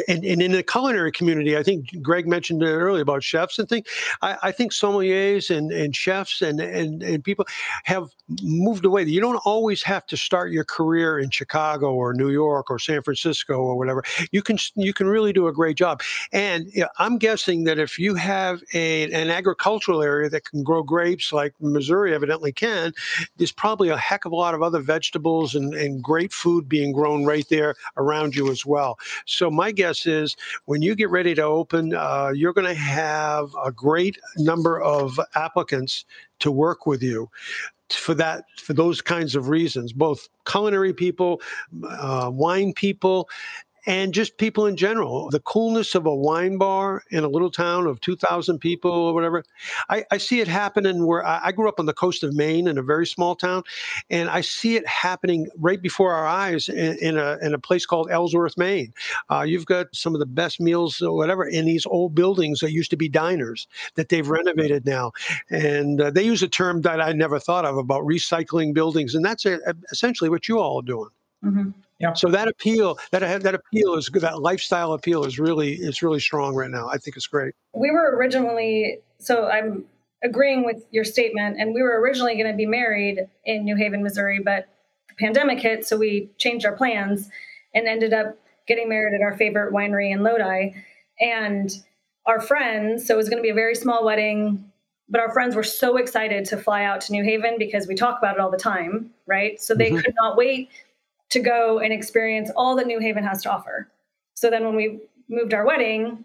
And, and in the culinary community i think greg mentioned it earlier about chefs and things i, I think sommeliers and, and chefs and, and, and people have moved away. You don't always have to start your career in chicago or new york or san francisco or whatever. You can you can really do a great job. And you know, i'm guessing that if you have a, an agricultural area that can grow grapes like missouri evidently can there's probably a heck of a lot of other vegetables and, and great food being grown right there around you as well. So my guess is when you get ready to open uh, you're going to have a great number of applicants to work with you for that for those kinds of reasons both culinary people uh, wine people and just people in general. The coolness of a wine bar in a little town of 2,000 people or whatever. I, I see it happening where I, I, grew up on the coast of Maine in a very small town, and I see it happening right before our eyes in, in a, in a place called Ellsworth, Maine. Uh, you've got some of the best meals or whatever in these old buildings that used to be diners that they've renovated now. And uh, they use a term that I never thought of about recycling buildings, and that's a, essentially what you all are doing. Mm-hmm. Yeah. So that appeal, that that appeal is that lifestyle appeal is really it's really strong right now. I think it's great. We were originally so I'm agreeing with your statement, and we were originally going to be married in New Haven, Missouri, but the pandemic hit, so we changed our plans and ended up getting married at our favorite winery in Lodi, and our friends. So it was going to be a very small wedding. But our friends were so excited to fly out to New Haven because we talk about it all the time, right? So they mm-hmm. could not wait to go and experience all that New Haven has to offer. So then when we moved our wedding,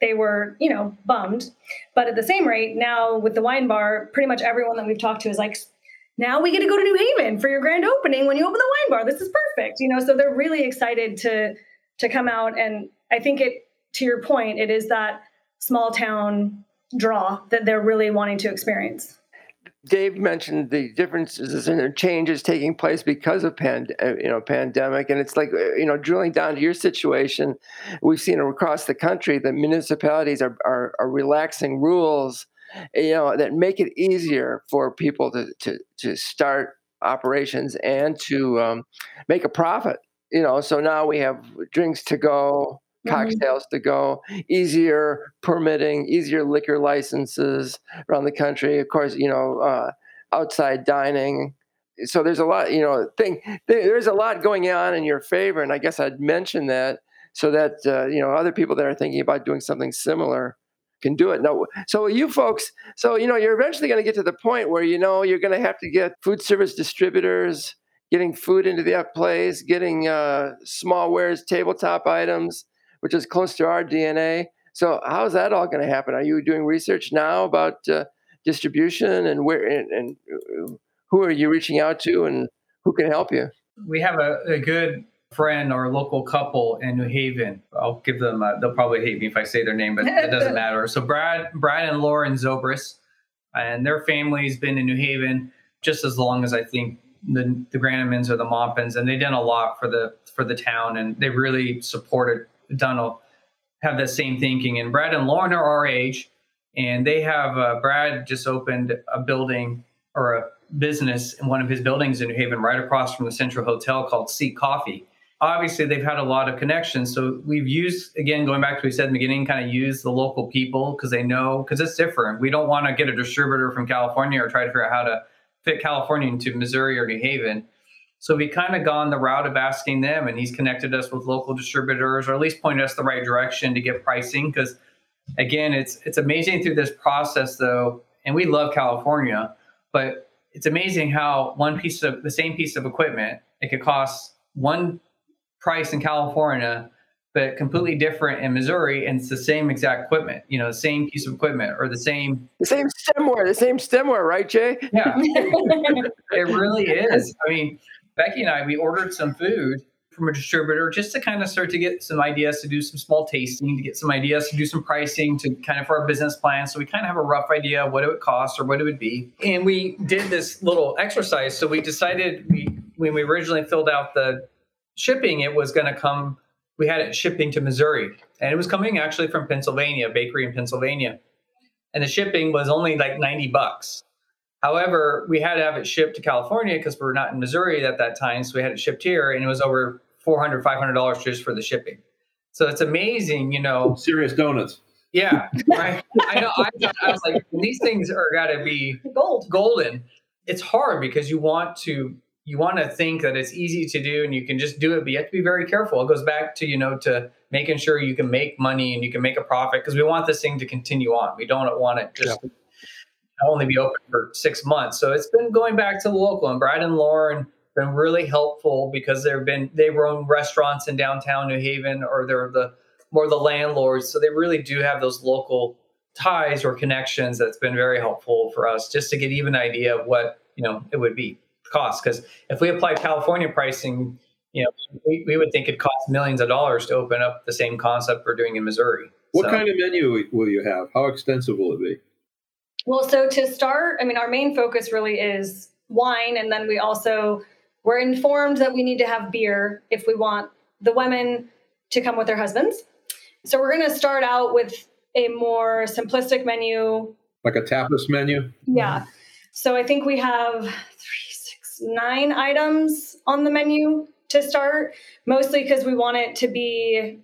they were, you know, bummed. But at the same rate, now with the wine bar, pretty much everyone that we've talked to is like, now we get to go to New Haven for your grand opening when you open the wine bar. This is perfect. You know, so they're really excited to to come out. And I think it to your point, it is that small town draw that they're really wanting to experience. Dave mentioned the differences and changes taking place because of pand- uh, you know pandemic, and it's like uh, you know drilling down to your situation. We've seen across the country that municipalities are, are, are relaxing rules, you know, that make it easier for people to to to start operations and to um, make a profit. You know, so now we have drinks to go, cocktails mm-hmm. to go, easier permitting, easier liquor licenses around the country. Of course, you know, uh, outside dining. So there's a lot, you know, thing. There's a lot going on in your favor, and I guess I'd mention that so that uh, you know other people that are thinking about doing something similar can do it. No, so you folks, so you know, you're eventually going to get to the point where you know you're going to have to get food service distributors getting food into the F place, getting uh, small wares, tabletop items, which is close to our DNA. So how's that all going to happen? Are you doing research now about uh, distribution and where and, and, uh, who are you reaching out to and who can help you? We have a, a good friend or local couple in New Haven. I'll give them. A, they'll probably hate me if I say their name, but it doesn't matter. So Brad, Brad and Lauren Zobris, and their family's been in New Haven just as long as I think the the Grannemans or the Mompins, and they've done a lot for the for the town, and they really supported done a, have the same thinking. And Brad and Lauren are our age, and they have uh, Brad just opened a building or a business in one of his buildings in New Haven, right across from the Central Hotel, called Seek Coffee. Obviously, they've had a lot of connections. So we've used again, going back to what we said in the beginning, kind of use the local people because they know because it's different. We don't want to get a distributor from California or try to figure out how to fit California into Missouri or New Haven. So we kind of gone the route of asking them, and he's connected us with local distributors, or at least pointed us the right direction to get pricing. Because again, it's it's amazing through this process though, and we love California, but it's amazing how one piece of the same piece of equipment it could cost one price in California, but completely different in Missouri, and it's the same exact equipment, you know, the same piece of equipment or the same the same stemware, the same stemware, right, Jay? Yeah, it really is. I mean, Becky and I, we ordered some food from a distributor just to kind of start to get some ideas to do some small tasting, to get some ideas to do some pricing, to kind of for our business plan. So we kind of have a rough idea what it would cost or what it would be. And we did this little exercise. So we decided we when we originally filled out the shipping, it was going to come. We had it shipping to Missouri, and it was coming actually from Pennsylvania, bakery in Pennsylvania, and the shipping was only like ninety bucks. However, we had to have it shipped to California because we are not in Missouri at that time. So we had it shipped here and it was over $400, $500 just for the shipping. So it's amazing, you know. Serious donuts. Yeah. I, I know. I, I, was like, these things are got to be gold, golden. It's hard because you want to you want to think that it's easy to do and you can just do it, but you have to be very careful. It goes back to you know to making sure you can make money and you can make a profit because we want this thing to continue on. We don't want it just yeah only be open for six months. So it's been going back to the local. And Brad and Lauren been really helpful because they've been they run restaurants in downtown New Haven or they're the more the landlords. So they really do have those local ties or connections that's been very helpful for us just to get even idea of what you know it would be cost because if we apply california pricing you know we, we would think it costs millions of dollars to open up the same concept we're doing in missouri what so, kind of menu will you have how extensive will it be well, so to start, I mean, our main focus really is wine, and then we also we're informed that we need to have beer if we want the women to come with their husbands. So we're going to start out with a more simplistic menu, like a tapas menu. Yeah. So I think we have three, six, nine items on the menu to start, mostly because we want it to be,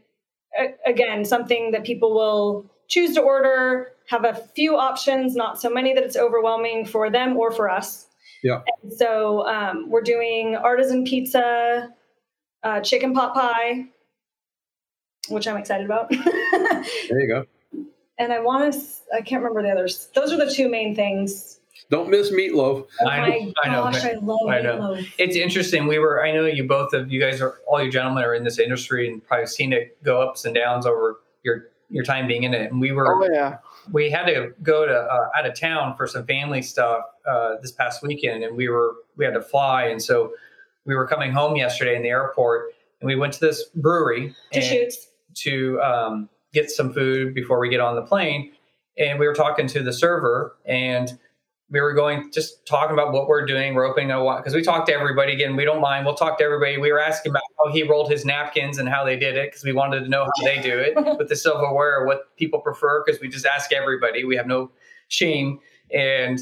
again, something that people will choose to order have a few options, not so many that it's overwhelming for them or for us. Yeah. And so um, we're doing artisan pizza, uh, chicken pot pie, which I'm excited about. there you go. And I want to, I can't remember the others. Those are the two main things. Don't miss meatloaf. Oh I, my I know, gosh, I love I know. meatloaf. It's interesting. We were, I know you both of you guys are, all you gentlemen are in this industry and probably seen it go ups and downs over your your time being in it. And we were, oh, yeah. we had to go to uh, out of town for some family stuff uh, this past weekend, and we were we had to fly, and so we were coming home yesterday in the airport, and we went to this brewery to shoot to um, get some food before we get on the plane, and we were talking to the server, and we were going just talking about what we're doing. We're opening a because we talked to everybody again. We don't mind. We'll talk to everybody. We were asking about how he rolled his napkins and how they did it because we wanted to know how they do it with the silverware, what people prefer because we just ask everybody. We have no shame and.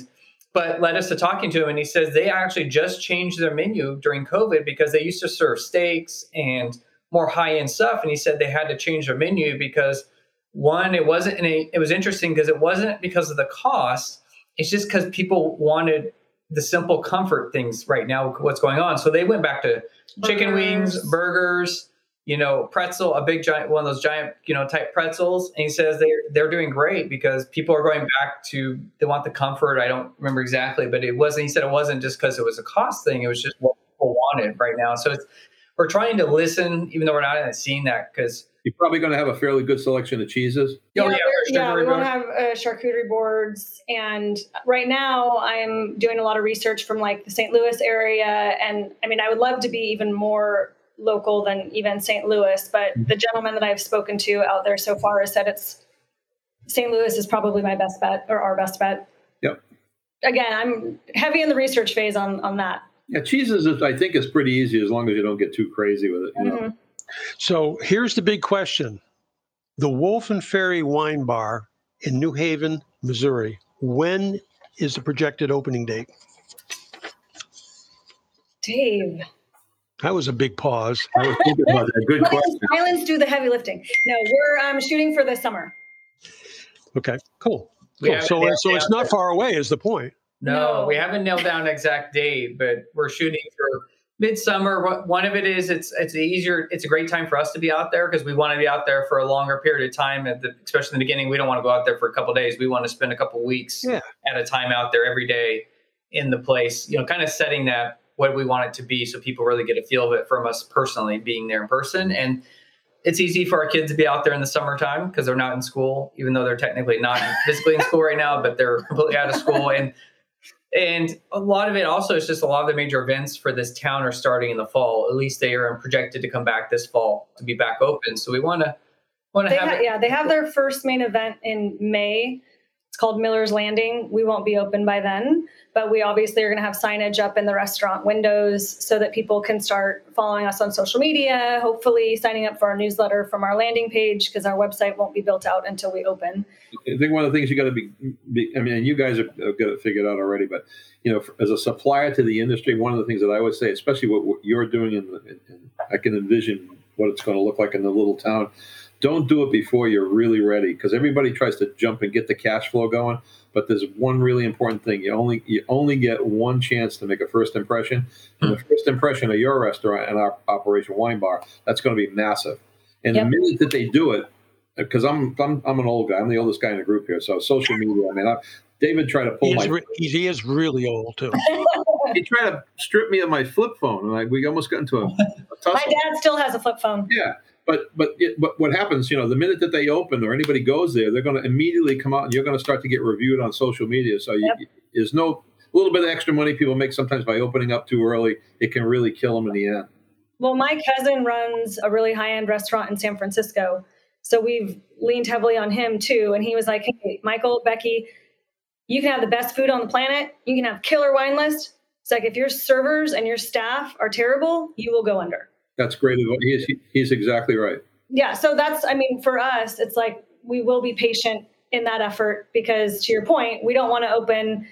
But led us to talking to him, and he says they actually just changed their menu during COVID because they used to serve steaks and more high end stuff. And he said they had to change their menu because one, it wasn't, it was interesting because it wasn't because of the cost it's just because people wanted the simple comfort things right now, what's going on. So they went back to chicken burgers. wings, burgers, you know, pretzel, a big giant one of those giant, you know, type pretzels. And he says they're they're doing great because people are going back to they want the comfort. I don't remember exactly, but it wasn't. He said it wasn't just because it was a cost thing. It was just what people wanted right now. So it's we're trying to listen, even though we're not seeing that because you're probably going to have a fairly good selection of cheeses. Oh, yeah, yeah, we want to have uh, charcuterie boards. And right now, I'm doing a lot of research from like the St. Louis area. And I mean, I would love to be even more local than even St. Louis. But mm-hmm. the gentleman that I've spoken to out there so far has said it's St. Louis is probably my best bet or our best bet. Yep. Again, I'm heavy in the research phase on on that. Yeah, cheeses, is, I think, is pretty easy as long as you don't get too crazy with it. You mm-hmm. know? So here's the big question the Wolf and Ferry Wine Bar in New Haven, Missouri. When is the projected opening date? Dave. That was a big pause. I was thinking about that. Good question. Islands do the heavy lifting. No, we're um, shooting for the summer. Okay, cool. We cool. haven't So, nailed so it's not far away, is the point. No, No. we haven't nailed down an exact date, but we're shooting for midsummer. One of it is it's it's easier. It's a great time for us to be out there because we want to be out there for a longer period of time. At the, especially in the beginning, we don't want to go out there for a couple days. We want to spend a couple weeks Yeah. at a time out there every day in the place. You know, kind of setting that what we want it to be, so people really get a feel of it from us personally being there in person and. It's easy for our kids to be out there in the summertime because they're not in school, even though they're technically not physically in school right now, but they're completely out of school. And and a lot of it also is just a lot of the major events for this town are starting in the fall. At least they are projected to come back this fall to be back open. So we want to want to have ha- yeah, they have their first main event in May. Called Miller's Landing. We won't be open by then, but we obviously are going to have signage up in the restaurant windows so that people can start following us on social media, hopefully signing up for our newsletter from our landing page because our website won't be built out until we open. I think one of the things you got to be, be, I mean, you guys have, got it figured out already, but you know, as a supplier to the industry, one of the things that I always say, especially what, what you're doing, in, I can envision what it's going to look like in the little town. Don't do it before you're really ready, because everybody tries to jump and get the cash flow going. But there's one really important thing: you only you only get one chance to make a first impression, and the hmm. first impression of your restaurant and our operation wine bar that's going to be massive. And Yep. the minute that they do it, because I'm, I'm I'm an old guy. I'm the oldest guy in the group here. So social media. I mean, I, David tried to pull He my re- he is really old, too. he tried to strip me of my flip phone, and I, we almost got into a, a tussle. My dad still has a flip phone. Yeah, but but it, but what happens? You know, the minute that they open or anybody goes there, they're going to immediately come out, and you're going to start to get reviewed on social media. So you, there's no a little bit of extra money people make sometimes by opening up too early. It can really kill them in the end. Well, my cousin runs a really high end restaurant in San Francisco. So we've leaned heavily on him too. And he was like, Hey, Michael, Becky, you can have the best food on the planet. You can have killer wine list. It's like if your servers and your staff are terrible, you will go under. That's great. He is, he's exactly right. Yeah. So that's, I mean, for us, it's like we will be patient in that effort because to your point, we don't want to open,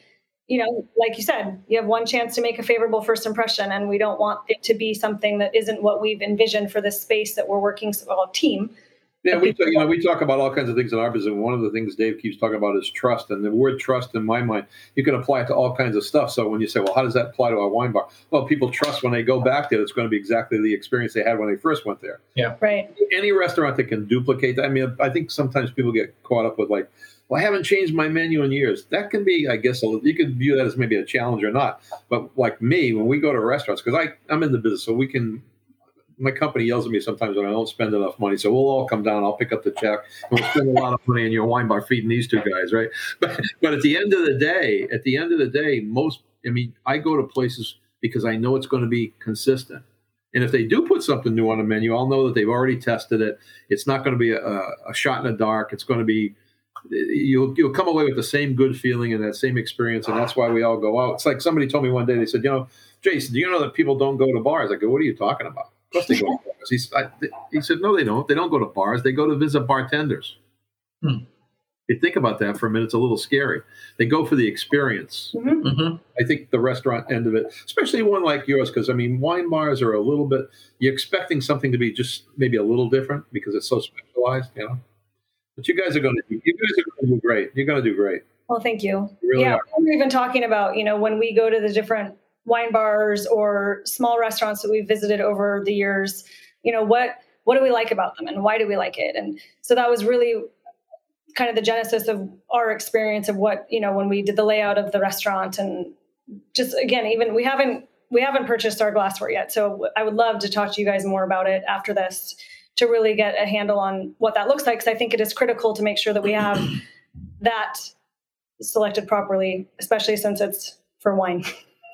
you know, like you said, you have one chance to make a favorable first impression, and we don't want it to be something that isn't what we've envisioned for this space that we're working, well, team. Yeah, we talk, you know we talk about all kinds of things in our business. One of the things Dave keeps talking about is trust, and the word trust, in my mind, you can apply it to all kinds of stuff. So when you say, "Well, how does that apply to our wine bar?" Well, people trust when they go back there. It's going to be exactly the experience they had when they first went there. Yeah, right. Any restaurant that can duplicate that. I mean, I think sometimes people get caught up with like, "Well, I haven't changed my menu in years." That can be, I guess, a, little- you could view that as maybe a challenge or not. But like me, when we go to restaurants, because I I'm in the business, so we can my company yells at me sometimes when I don't spend enough money. So we'll all come down. I'll pick up the check. And we'll spend a lot of money in your wine bar feeding these two guys, right? But but at the end of the day, at the end of the day, most I mean, I go to places because I know it's going to be consistent. And if they do put something new on the menu, I'll know that they've already tested it. It's not going to be a, a shot in the dark. It's going to be you'll you'll come away with the same good feeling and that same experience, and that's why we all go out. It's like somebody told me one day. They said, you know, Jason, do you know that people don't go to bars? I go, what are you talking about? Of course they go to bars. He, s- I- he said, no, they don't. They don't go to bars. They go to visit bartenders. Hmm. You think about that for a minute, it's a little scary. They go for the experience. hmm I think the restaurant end of it, especially one like yours, because I mean, wine bars are a little bit, you're expecting something to be just maybe a little different because it's so specialized, you know? But you guys are going to, you guys are going to do great. You're going to do great. Well, thank you. You really yeah, are. we were even talking about, you know, when we go to the different wine bars or small restaurants that we've visited over the years, you know, what what do we like about them and why do we like it? And so that was really kind of the genesis of our experience of what, you know, when we did the layout of the restaurant and just again, even we haven't we haven't purchased our glassware yet. So I would love to talk to you guys more about it after this to really get a handle on what that looks like because I think it is critical to make sure that we have that selected properly, especially since it's for wine.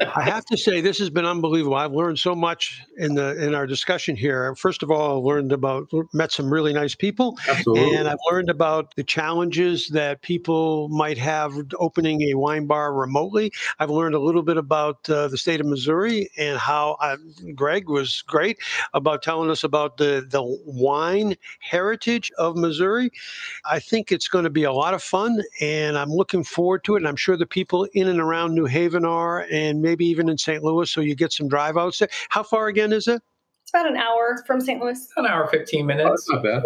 I have to say this has been unbelievable. I've learned so much in the in our discussion here. First of all, I learned about met some really nice people, Absolutely. and I've learned about the challenges that people might have opening a wine bar remotely. I've learned a little bit about uh, the state of Missouri and how uh, Greg was great about telling us about the the wine heritage of Missouri. I think it's going to be a lot of fun, and I'm looking forward to it. And I'm sure the people in and around New Haven are, and maybe even in St. Louis, so you get some drive outs there. How far again is it? It's about an hour from St. Louis. An hour, 15 Oh, minutes. that's not bad.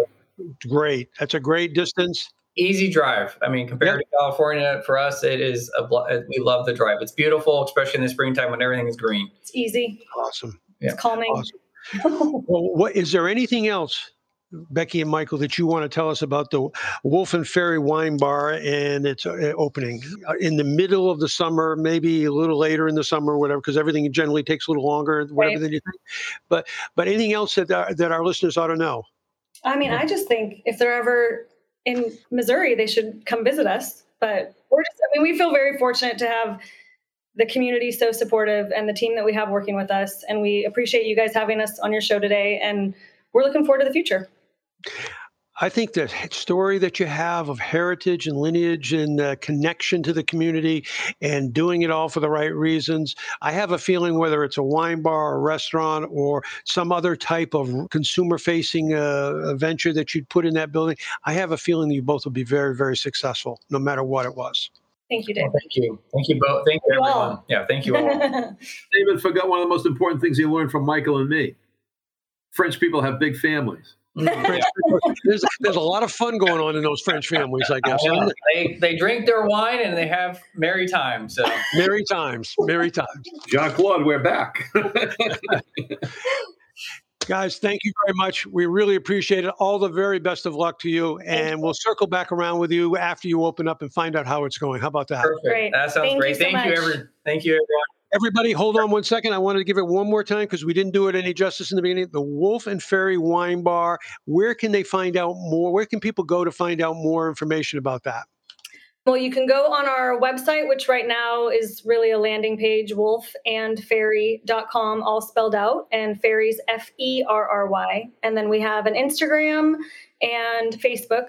Great. That's a great distance. Easy drive. I mean, compared to California, for us, it is a. blo- We love the drive. It's beautiful, especially in the springtime when everything is green. It's easy. Awesome. Yeah. It's calming. Awesome. Well, what is there anything else, Becky and Michael, that you want to tell us about the Wolf and Ferry Wine Bar and its uh, opening Uh, in the middle of the summer, maybe a little later in the summer, whatever, because everything generally takes a little longer, whatever Right. than you think. But but anything else that our, that our listeners ought to know? I mean, I just think if they're ever in Missouri, they should come visit us. But we're just, I mean, we feel very fortunate to have the community so supportive and the team that we have working with us. And we appreciate you guys having us on your show today. And we're looking forward to the future. I think the story that you have of heritage and lineage and uh, connection to the community and doing it all for the right reasons. I have a feeling whether it's a wine bar, a restaurant, or some other type of consumer facing uh, venture that you'd put in that building, I have a feeling you both would be very, very successful no matter what it was. Thank you, Dave. Well, thank you. Thank you both. Thank you, You all. Yeah, thank you all. David forgot one of the most important things he learned from Michael and me. French people have big families. Mm-hmm. Yeah. There's, there's a lot of fun going on in those French families, I guess. Yeah, they they drink their wine and they have merry times. So Merry times, merry times. Jean Claude, we're back. Guys, thank you very much. We really appreciate it. All the very best of luck to you. And we'll circle back around with you after you open up and find out how it's going. How about that? perfect. Great. That sounds Thank you great. so thank you, much. every, Thank you, everyone. Everybody, hold on one second. I wanted to give it one more time because we didn't do it any justice in the beginning. The Wolf and Ferry Wine Bar. Where can they find out more? Where can people go to find out more information about that? Well, you can go on our website, which right now is really a landing page, wolfandferry.com, all spelled out, and fairies F E R R Y. And then we have an Instagram and Facebook,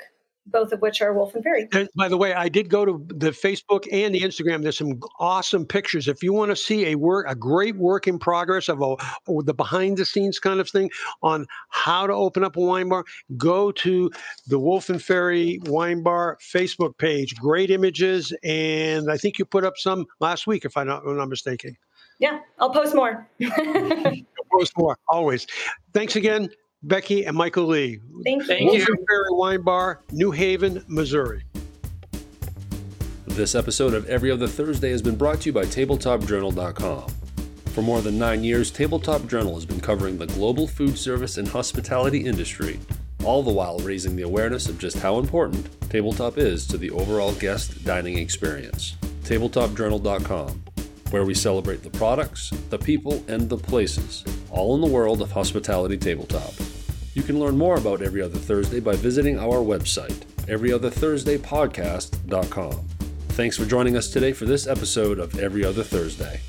both of which are Wolf and Ferry. And by the way, I did go to the Facebook and the Instagram. There's some awesome pictures. If you want to see a work, a great work in progress of a, or the behind the scenes kind of thing on how to open up a wine bar, go to the Wolf and Ferry Wine Bar Facebook page. Great images, and I think you put up some last week, if I'm not, I'm not mistaken. Yeah, I'll post more. Post more always. Thanks again, Becky and Michael Lee. Thank you. Thank Wolf you. and Wine Bar, New Haven, Missouri. This episode of Every Other Thursday has been brought to you by TabletopJournal.com. For more than nine years, Tabletop Journal has been covering the global food service and hospitality industry, all the while raising the awareness of just how important tabletop is to the overall guest dining experience. TabletopJournal.com, where we celebrate the products, the people, and the places, all in the world of hospitality tabletop. You can learn more about Every Other Thursday by visiting our website, everyotherthursdaypodcast.com. Thanks for joining us today for this episode of Every Other Thursday.